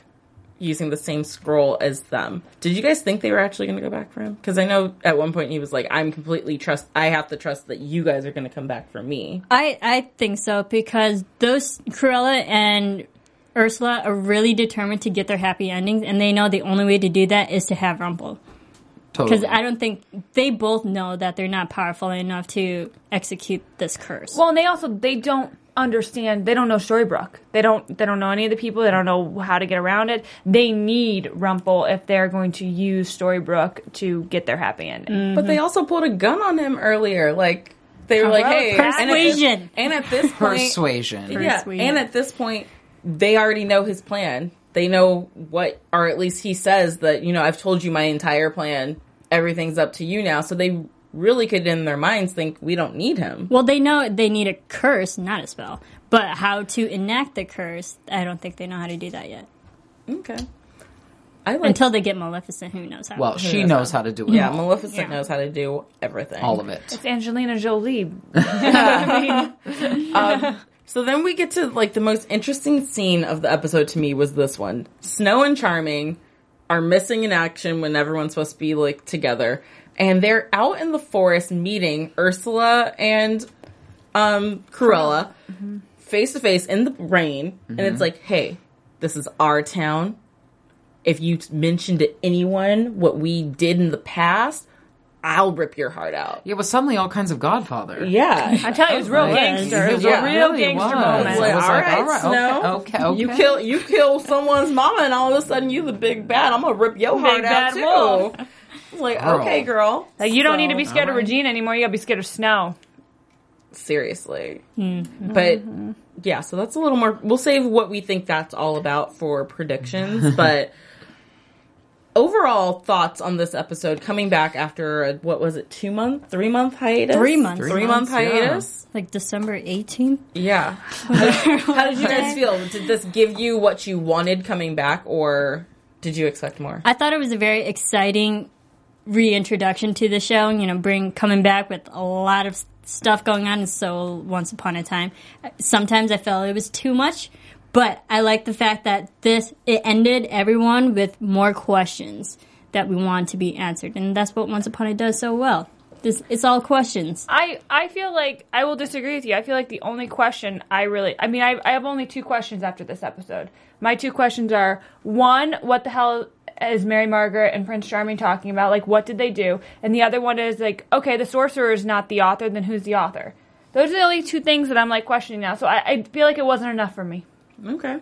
using the same scroll as them. Did you guys think they were actually going to go back for him? Because I know at one point he was like, "I'm completely trust. I have to trust that you guys are going to come back for me." I, I think so because those Cruella and Ursula are really determined to get their happy endings, and they know the only way to do that is to have Rumple. Because Totally. I don't think they both know that they're not powerful enough to execute this curse. well, and they also they don't understand. They don't know Storybrooke. They don't. They don't know any of the people. They don't know how to get around it. They need Rumple if they're going to use Storybrooke to get their happy ending. But they also pulled a gun on him earlier. Like they were like, Well, "Hey, and at- Persuasion. And at this point, Persuasion. Yeah, Persuasion. and at this point, they already know his plan. They know what, or at least he says that, you know, I've told you my entire plan. Everything's up to you now. So they really could, in their minds, think we don't need him. Well, they know they need a curse, not a spell. But how to enact the curse, I don't think they know how to do that yet. Okay. I like, Until they get Maleficent, who knows how. Well, she knows knows how? how to do it. yeah. Maleficent Yeah. knows how to do everything. all of it. It's Angelina Jolie. Um, so then we get to like the most interesting scene of the episode to me was this one. Snow and Charming are missing in action when everyone's supposed to be like together. And they're out in the forest meeting Ursula and um Cruella face to face in the rain. And it's like, hey, this is our town. If you mention to anyone what we did in the past, I'll rip your heart out. Yeah, but suddenly all kinds of Godfather. Yeah. I tell you, it was real was. gangster. It was Yeah. a real Really gangster was. moment. I was all like, right, all right, Snow. okay, okay, You okay. kill you kill someone's mama, and all of a sudden you the big bad. I'm gonna rip your heart bad out too. wolf. It's like, Girl. okay, girl. Like, you don't need to be So, scared of. Regina anymore. You gotta be scared of Snow. seriously. Mm-hmm. But yeah, so that's a little more. We'll save what we think that's all about for predictions, but. Overall thoughts on this episode coming back after a, what was it two month three month hiatus Three months. three, Three month months, yeah. hiatus like December 18th? Yeah. How did you guys feel? Did this give you what you wanted coming back, or did you expect more? I thought it was a very exciting reintroduction to the show. You know, bring coming back with a lot of stuff going on. So once upon a time, sometimes I felt it was too much, but I like the fact that this it ended everyone with more questions that we want to be answered, and that's what Once Upon a does so well. This it's all questions. I, I feel like I will disagree with you. I feel like the only question I really I mean I, I have only two questions after this episode. My two questions are one, what the hell is Mary Margaret and Prince Charming talking about? Like what did they do? And the other one is like, okay, the sorcerer is not the author, then who's the author? Those are the only two things that I'm like questioning now. So I, I feel like it wasn't enough for me. Okay.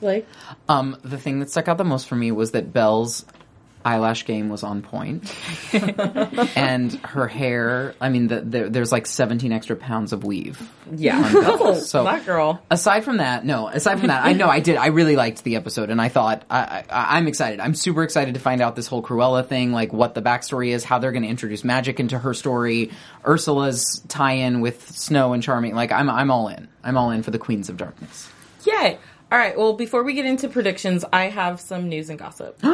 Like, Um, the thing that stuck out the most for me was that Belle's eyelash game was on point, and her hair. I mean, the, the, there's like 17 extra pounds of weave. Yeah. So- that girl. Aside from that, no. Aside from that, I know I did. I really liked the episode, and I thought I, I, I'm excited. I'm super excited to find out this whole Cruella thing, like what the backstory is, how they're going to introduce magic into her story, Ursula's tie-in with Snow and Charming. Like I'm, I'm all in. I'm all in for the Queens of Darkness. Yay. All right. Well, before we get into predictions, I have some news and gossip.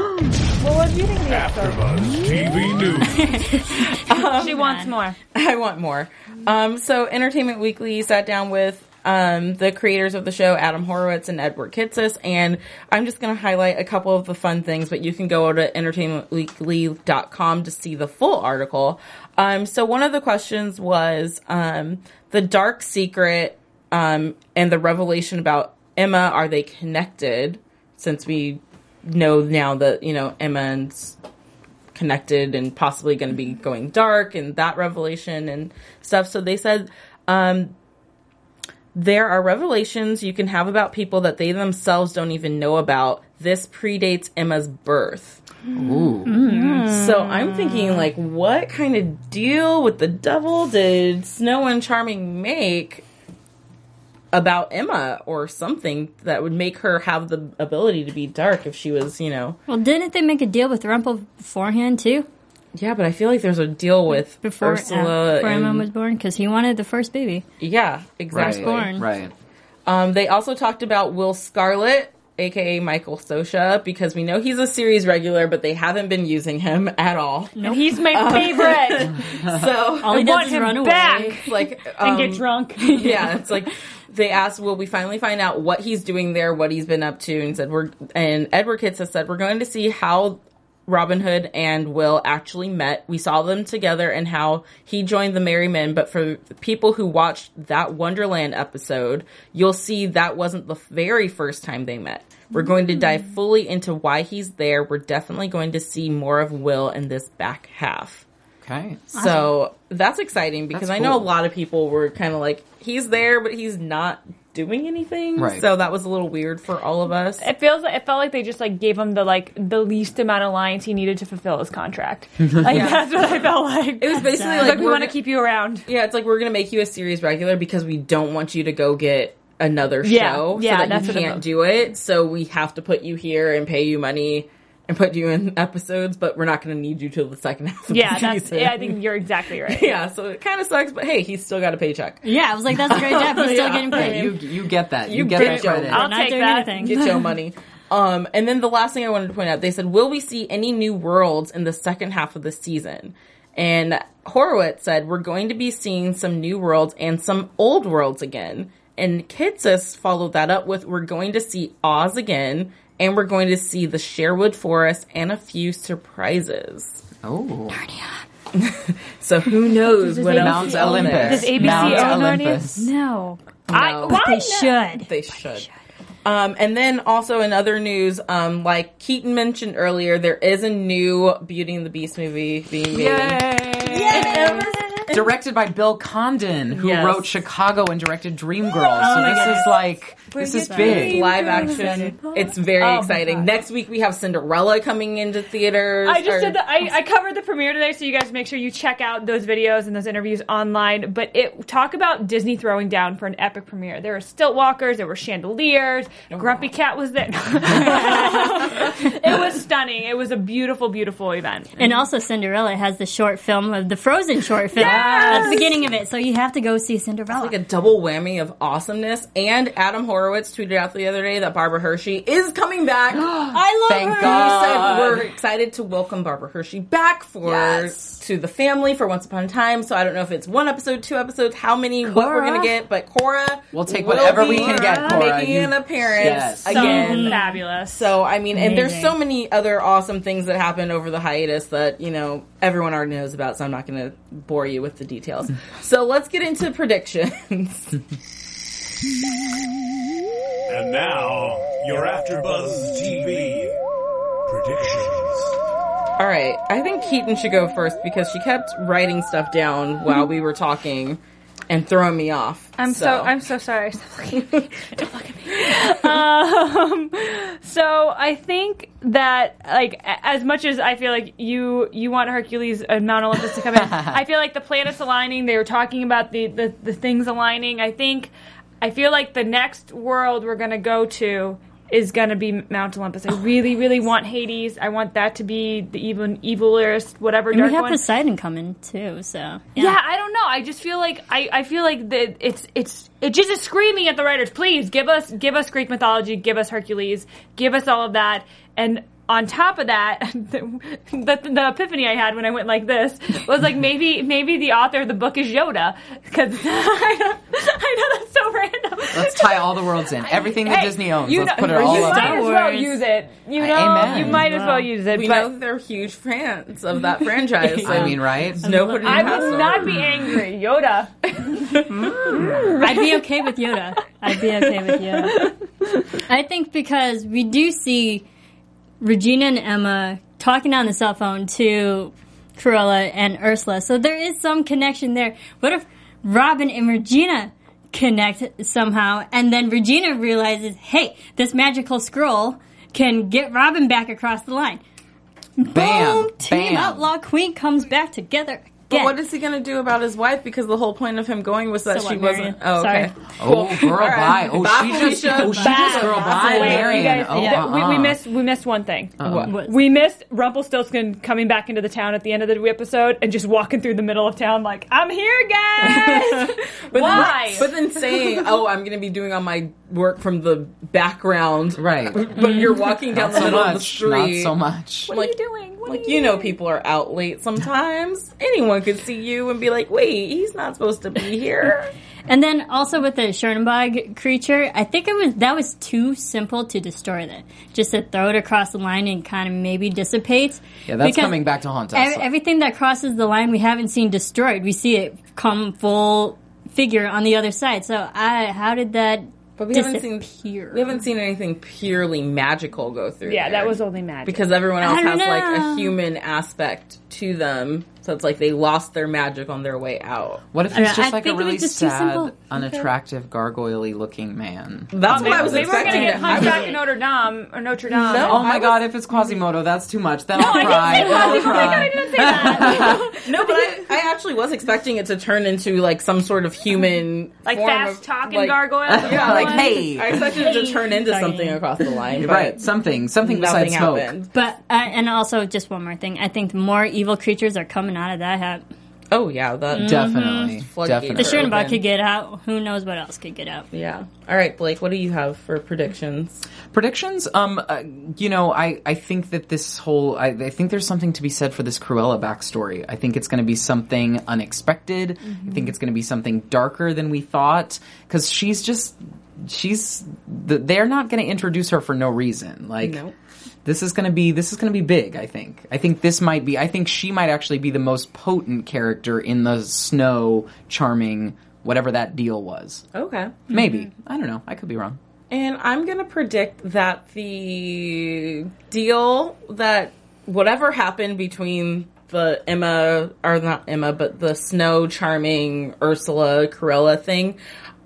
Well, what do you think of the episode? AfterBuzz TV News. She wants more. I want more. Um, so, Entertainment Weekly sat down with um, the creators of the show, Adam Horowitz and Edward Kitsis, and I'm just going to highlight a couple of the fun things, but you can go to entertainmentweekly.com to see the full article. Um, so, one of the questions was um, the dark secret um, and the revelation about Emma. Are they connected? Since we know now that you know Emma and connected and possibly going to be going dark and that revelation and stuff. So they said um, there are revelations you can have about people that they themselves don't even know about. This predates Emma's birth. Ooh. So I'm thinking, like, what kind of deal with the devil did Snow and Charming make about Emma or something that would make her have the ability to be dark if she was, you know? Well, didn't they make a deal with Rumple beforehand too? Yeah, but I feel like there's a deal with Before, Ursula. uh, before Emma was born, because he wanted the first baby. yeah, exactly. Firstborn. Right. Um, they also talked about Will Scarlet, aka Michael Socha, because we know he's a series regular, but they haven't been using him at all. And he's my favorite. So All he I does want is him run away. back. like and um, get drunk. yeah, it's like they asked, "Will we finally find out what he's doing there, what he's been up to?" And said, "We're." And Edward Kitsis said, "We're going to see how Robin Hood and Will actually met. We saw them together and how he joined the Merry Men. But for people who watched that Wonderland episode, you'll see that wasn't the very first time they met." We're going to dive fully into why he's there. We're definitely going to see more of Will in this back half. Okay. So that's exciting because That's I know a cool. lot of people were kind of like, he's there, but he's not doing anything. Right. So that was a little weird for all of us. It feels like it felt like they just like gave him the like the least amount of lines he needed to fulfill his contract. Like that's what I felt like. It was basically Like, like, we we're want to gonna- keep you around. yeah, it's like we're gonna make you a series regular because we don't want you to go get another Yeah, show, yeah, so that that's you what it can't felt. do it. So we have to put you here and pay you money and put you in episodes, but we're not gonna need you till the second half. Of Yeah, the that's. season. Yeah, I think you're exactly right. yeah. So it kind of sucks, but hey, he's still got a paycheck. Yeah, I was like, that's a great job. He's still Yeah. getting Yeah, paid. you you get that. You, You get get that credit. I'll not take that. anything. get your money. Um, and then the last thing I wanted to point out, they said, will we see any new worlds in the second half of the season? And Horowitz said, we're going to be seeing some new worlds and some old worlds again. And Kitsis followed that up with, we're going to see Oz again, and we're going to see the Sherwood Forest and a few surprises. Oh, So who knows what else Mount is Olympus. there. Does ABC Mount own Olympus. No. I, No. why They not? should. They should. Um, and then also in other news, um, like Keetin mentioned earlier, there is a new Beauty and the Beast movie being made. Yay! Directed by Bill Condon, who Yes. wrote Chicago and directed Dreamgirls. so this is like this is big. Live action. It's very Oh exciting. Next week we have Cinderella coming into theaters. I just Or- did the, I, I covered the premiere today, so you guys make sure you check out those videos and those interviews online. But it talk about Disney throwing down for an epic premiere. There were stilt walkers, there were chandeliers, oh. Grumpy Cat was there. it was stunning. It was a beautiful, beautiful event. And also, Cinderella has the short film of the Frozen short film at the beginning of it, so you have to go see Cinderella. It's like a double whammy of awesomeness. And Adam Horowitz tweeted out the other day that Barbara Hershey is coming back. I love Thank her. God. He said we're excited to welcome Barbara Hershey back for Yes. to the family for Once Upon a Time. So I don't know if it's one episode, two episodes, how many, what we're gonna get, but Cora We'll take will whatever we can get, Cora. making You- an appearance Yes. So again. fabulous. So I mean, and there's so many other awesome things that happened over the hiatus that you know everyone already knows about. So I'm not going to bore you with the details. so let's get into predictions. And now, your AfterBuzz TV predictions. All right, I think Keetin should go first because she kept writing stuff down while we were talking and throwing me off. I'm so, I'm so sorry. Stop looking at me. Don't look at me. Um, so I think that like a- as much as I feel like you you want Hercules and Mount Olympus to come in, I feel like the planets aligning. They were talking about the the, the things aligning. I think I feel like the next world we're gonna go to is gonna be Mount Olympus. I oh, really really want Hades. I want that to be the even evilest whatever. And we have one. Poseidon coming too, so Yeah. I don't know. I just feel like I, I feel like that it's it's it just is screaming at the writers. Please give us give us Greek mythology, give us Hercules, give us all of that, and on top of that, the, the, the epiphany I had when I went like this was like maybe maybe the author of the book is Yoda because I, know- I know that's so random. Let's tie all the worlds in. Everything that Hey, Disney owns. you Let's know- put it all you up might there. as well use it. You know, Amen. you might as well use it. We but know they're huge fans of that franchise. So I mean, right? no putting I would them. not be angry, Yoda. I'd be okay with Yoda. I'd be okay with Yoda. I think because we do see Regina and Emma talking on the cell phone to Cruella and Ursula, so there is some connection there. What if Robin and Regina connect somehow, and then Regina realizes, hey, this magical scroll can get Robin back across the line. Bam. Boom! Team. Outlaw Queen comes back together. But again. what is he going to do about his wife? Because the whole point of him going was that So she what, wasn't. Oh, okay. Sorry. Oh, girl, bye. Oh, Bye, she just, oh, she just girl, bye, Wait, you Marion. guys, oh, th- we, we uh-uh. missed we missed one thing. Uh-uh. What? What? We missed Rumpelstiltskin coming back into the town at the end of the episode and just walking through the middle of town like, "I'm here, guys." But Why? Then, but then saying, "Oh, I'm going to be doing all my work from the background," Right. But you're walking down the so middle of the street. Not so much. what are you doing? What Like are you know, doing? people are out late sometimes. Anyone could see you and be like, "Wait, he's not supposed to be here." And then also with the Chernobog creature, I think it was that was too simple to destroy that. Just to throw it across the line and kind of maybe dissipates. Yeah, that's Because coming back to haunt us. ev- everything that crosses the line we haven't seen destroyed. We see it come full figure on the other side. So I, how did that But we haven't seen disappear? we haven't seen anything purely magical go through. Yeah, there. that was only magic. because everyone else I don't has like a human aspect to them. So it's like they lost their magic on their way out. What if he's I- just I like a think it really just sad, simple. unattractive, gargoyle looking man? That's what I was Maybe we're gonna expecting. get to Hunchback happen. in Notre Dame or Notre Dame. No. Oh my I god, if it's Quasimodo, that's too much. Then I'll cry. Then I'll cry. No, but I, I actually was expecting it to turn into like some sort of human, like form fast of, talking like- gargoyle. Yeah, Like, like hey. I expected it to turn into Sorry. something across the line. But Right, something, something Nothing besides smoke. happened. But uh, and also just one more thing. I think more evil creatures are coming out of that hat. Oh yeah, that Definitely, Floodgates The definitely. Sure. Chernobog open. could get out. Who knows what else could get out? Yeah. All right, Blake. What do you have for predictions? Predictions? Um, uh, you know, I, I think that this whole, I, I think there's something to be said for this Cruella backstory. I think it's going to be something unexpected. I think it's going to be something darker than we thought because she's just, she's, th- they're not going to introduce her for no reason. Like, No. This is going to be, this is going to be big. I think. I think this might be. I think she might actually be the most potent character in the snow charming whatever that deal was. Okay. Maybe I don't know. I could be wrong. And I'm going to predict that the deal that whatever happened between the Emma, or not Emma, but the snow charming Ursula Cruella thing,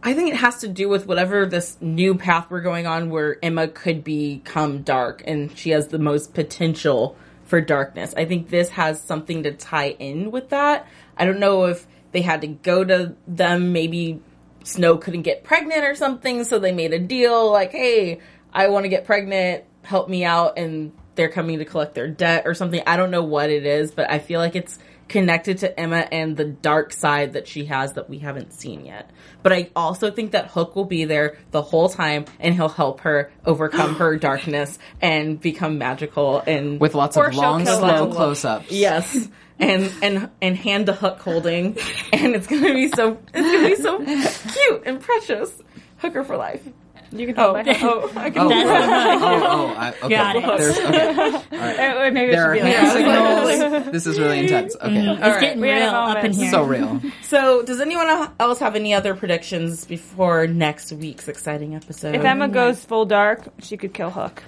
I think it has to do with whatever this new path we're going on where Emma could become dark and she has the most potential for darkness. I think this has something to tie in with that. I don't know if they had to go to them, maybe Snow couldn't get pregnant or something, so they made a deal like, hey, I want to get pregnant, help me out, and they're coming to collect their debt or something. I don't know what it is, but I feel like it's connected to Emma and the dark side that she has that we haven't seen yet. But I also think that Hook will be there the whole time and he'll help her overcome her darkness and become magical and With lots of long, slow close-ups. Yes. And and and hand to hook holding, and it's gonna be so it's gonna be so cute and precious. Hooker for life. You can Oh, hold my hand. oh, I can oh. oh, oh, oh, oh, I, okay. Got it. There's, okay. Maybe it There are should be hand like signals. This is really intense. Mm, okay. It's right. getting We real up in moment. here. So real. So, does anyone else have any other predictions before next week's exciting episode? If Emma goes full dark, she could kill Hook.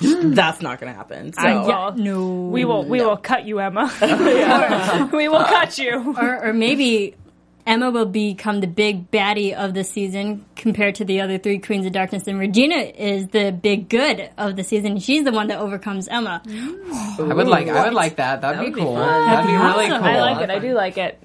that's not gonna happen. So, I Yeah, no. We will. We will cut you, Emma. we will cut you. or, or maybe Emma will become the big baddie of the season compared to the other three Queens of Darkness, and Regina is the big good of the season. She's the one that overcomes Emma. I would like. I would like that. That'd That be would be cool. fun. That'd be really cool. I like it. I do like it.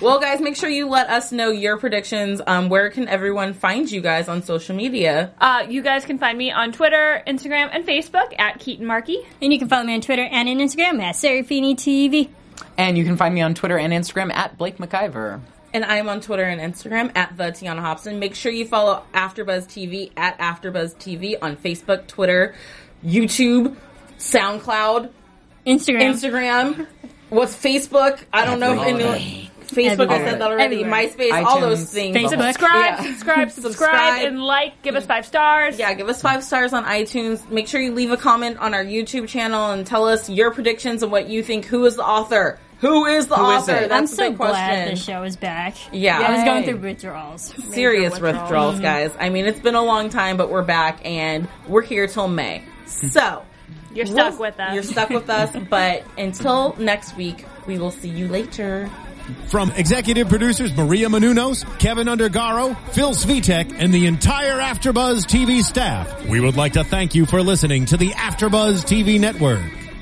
Well, guys, make sure you let us know your predictions. Um, where can everyone find you guys on social media? Uh, you guys can find me on Twitter, Instagram, and Facebook at Keetin Marchi. And you can follow me on Twitter and on Instagram at Serafini TV. And you can find me on Twitter and Instagram at Blake McIver. And I'm on Twitter and Instagram at the Tiona Hobson. Make sure you follow AfterBuzz TV at AfterBuzz TV on Facebook, Twitter, YouTube, SoundCloud, Instagram. Instagram. What's Facebook? I don't know if anyone. Facebook, I said that already. Everywhere. MySpace, all those things. Facebook. Subscribe, Yeah. subscribe, subscribe, Subscribe. and like. Give us five stars. Yeah, give us five stars on iTunes. Make sure you leave a comment on our YouTube channel and tell us your predictions and what you think. Who is the author? Who is the Who is author? it? That's I'm the so big glad the show is back. Yeah. I was going through withdrawals. serious withdrawals. withdrawals, mm-hmm. guys. I mean, it's been a long time, but we're back and we're here till May. So You're we'll- stuck with us. You're stuck with us, but until next week, we will see you later. From executive producers Maria Menounos, Kevin Undergaro, Phil Svitek, and the entire AfterBuzz TV staff, we would like to thank you for listening to the AfterBuzz TV network.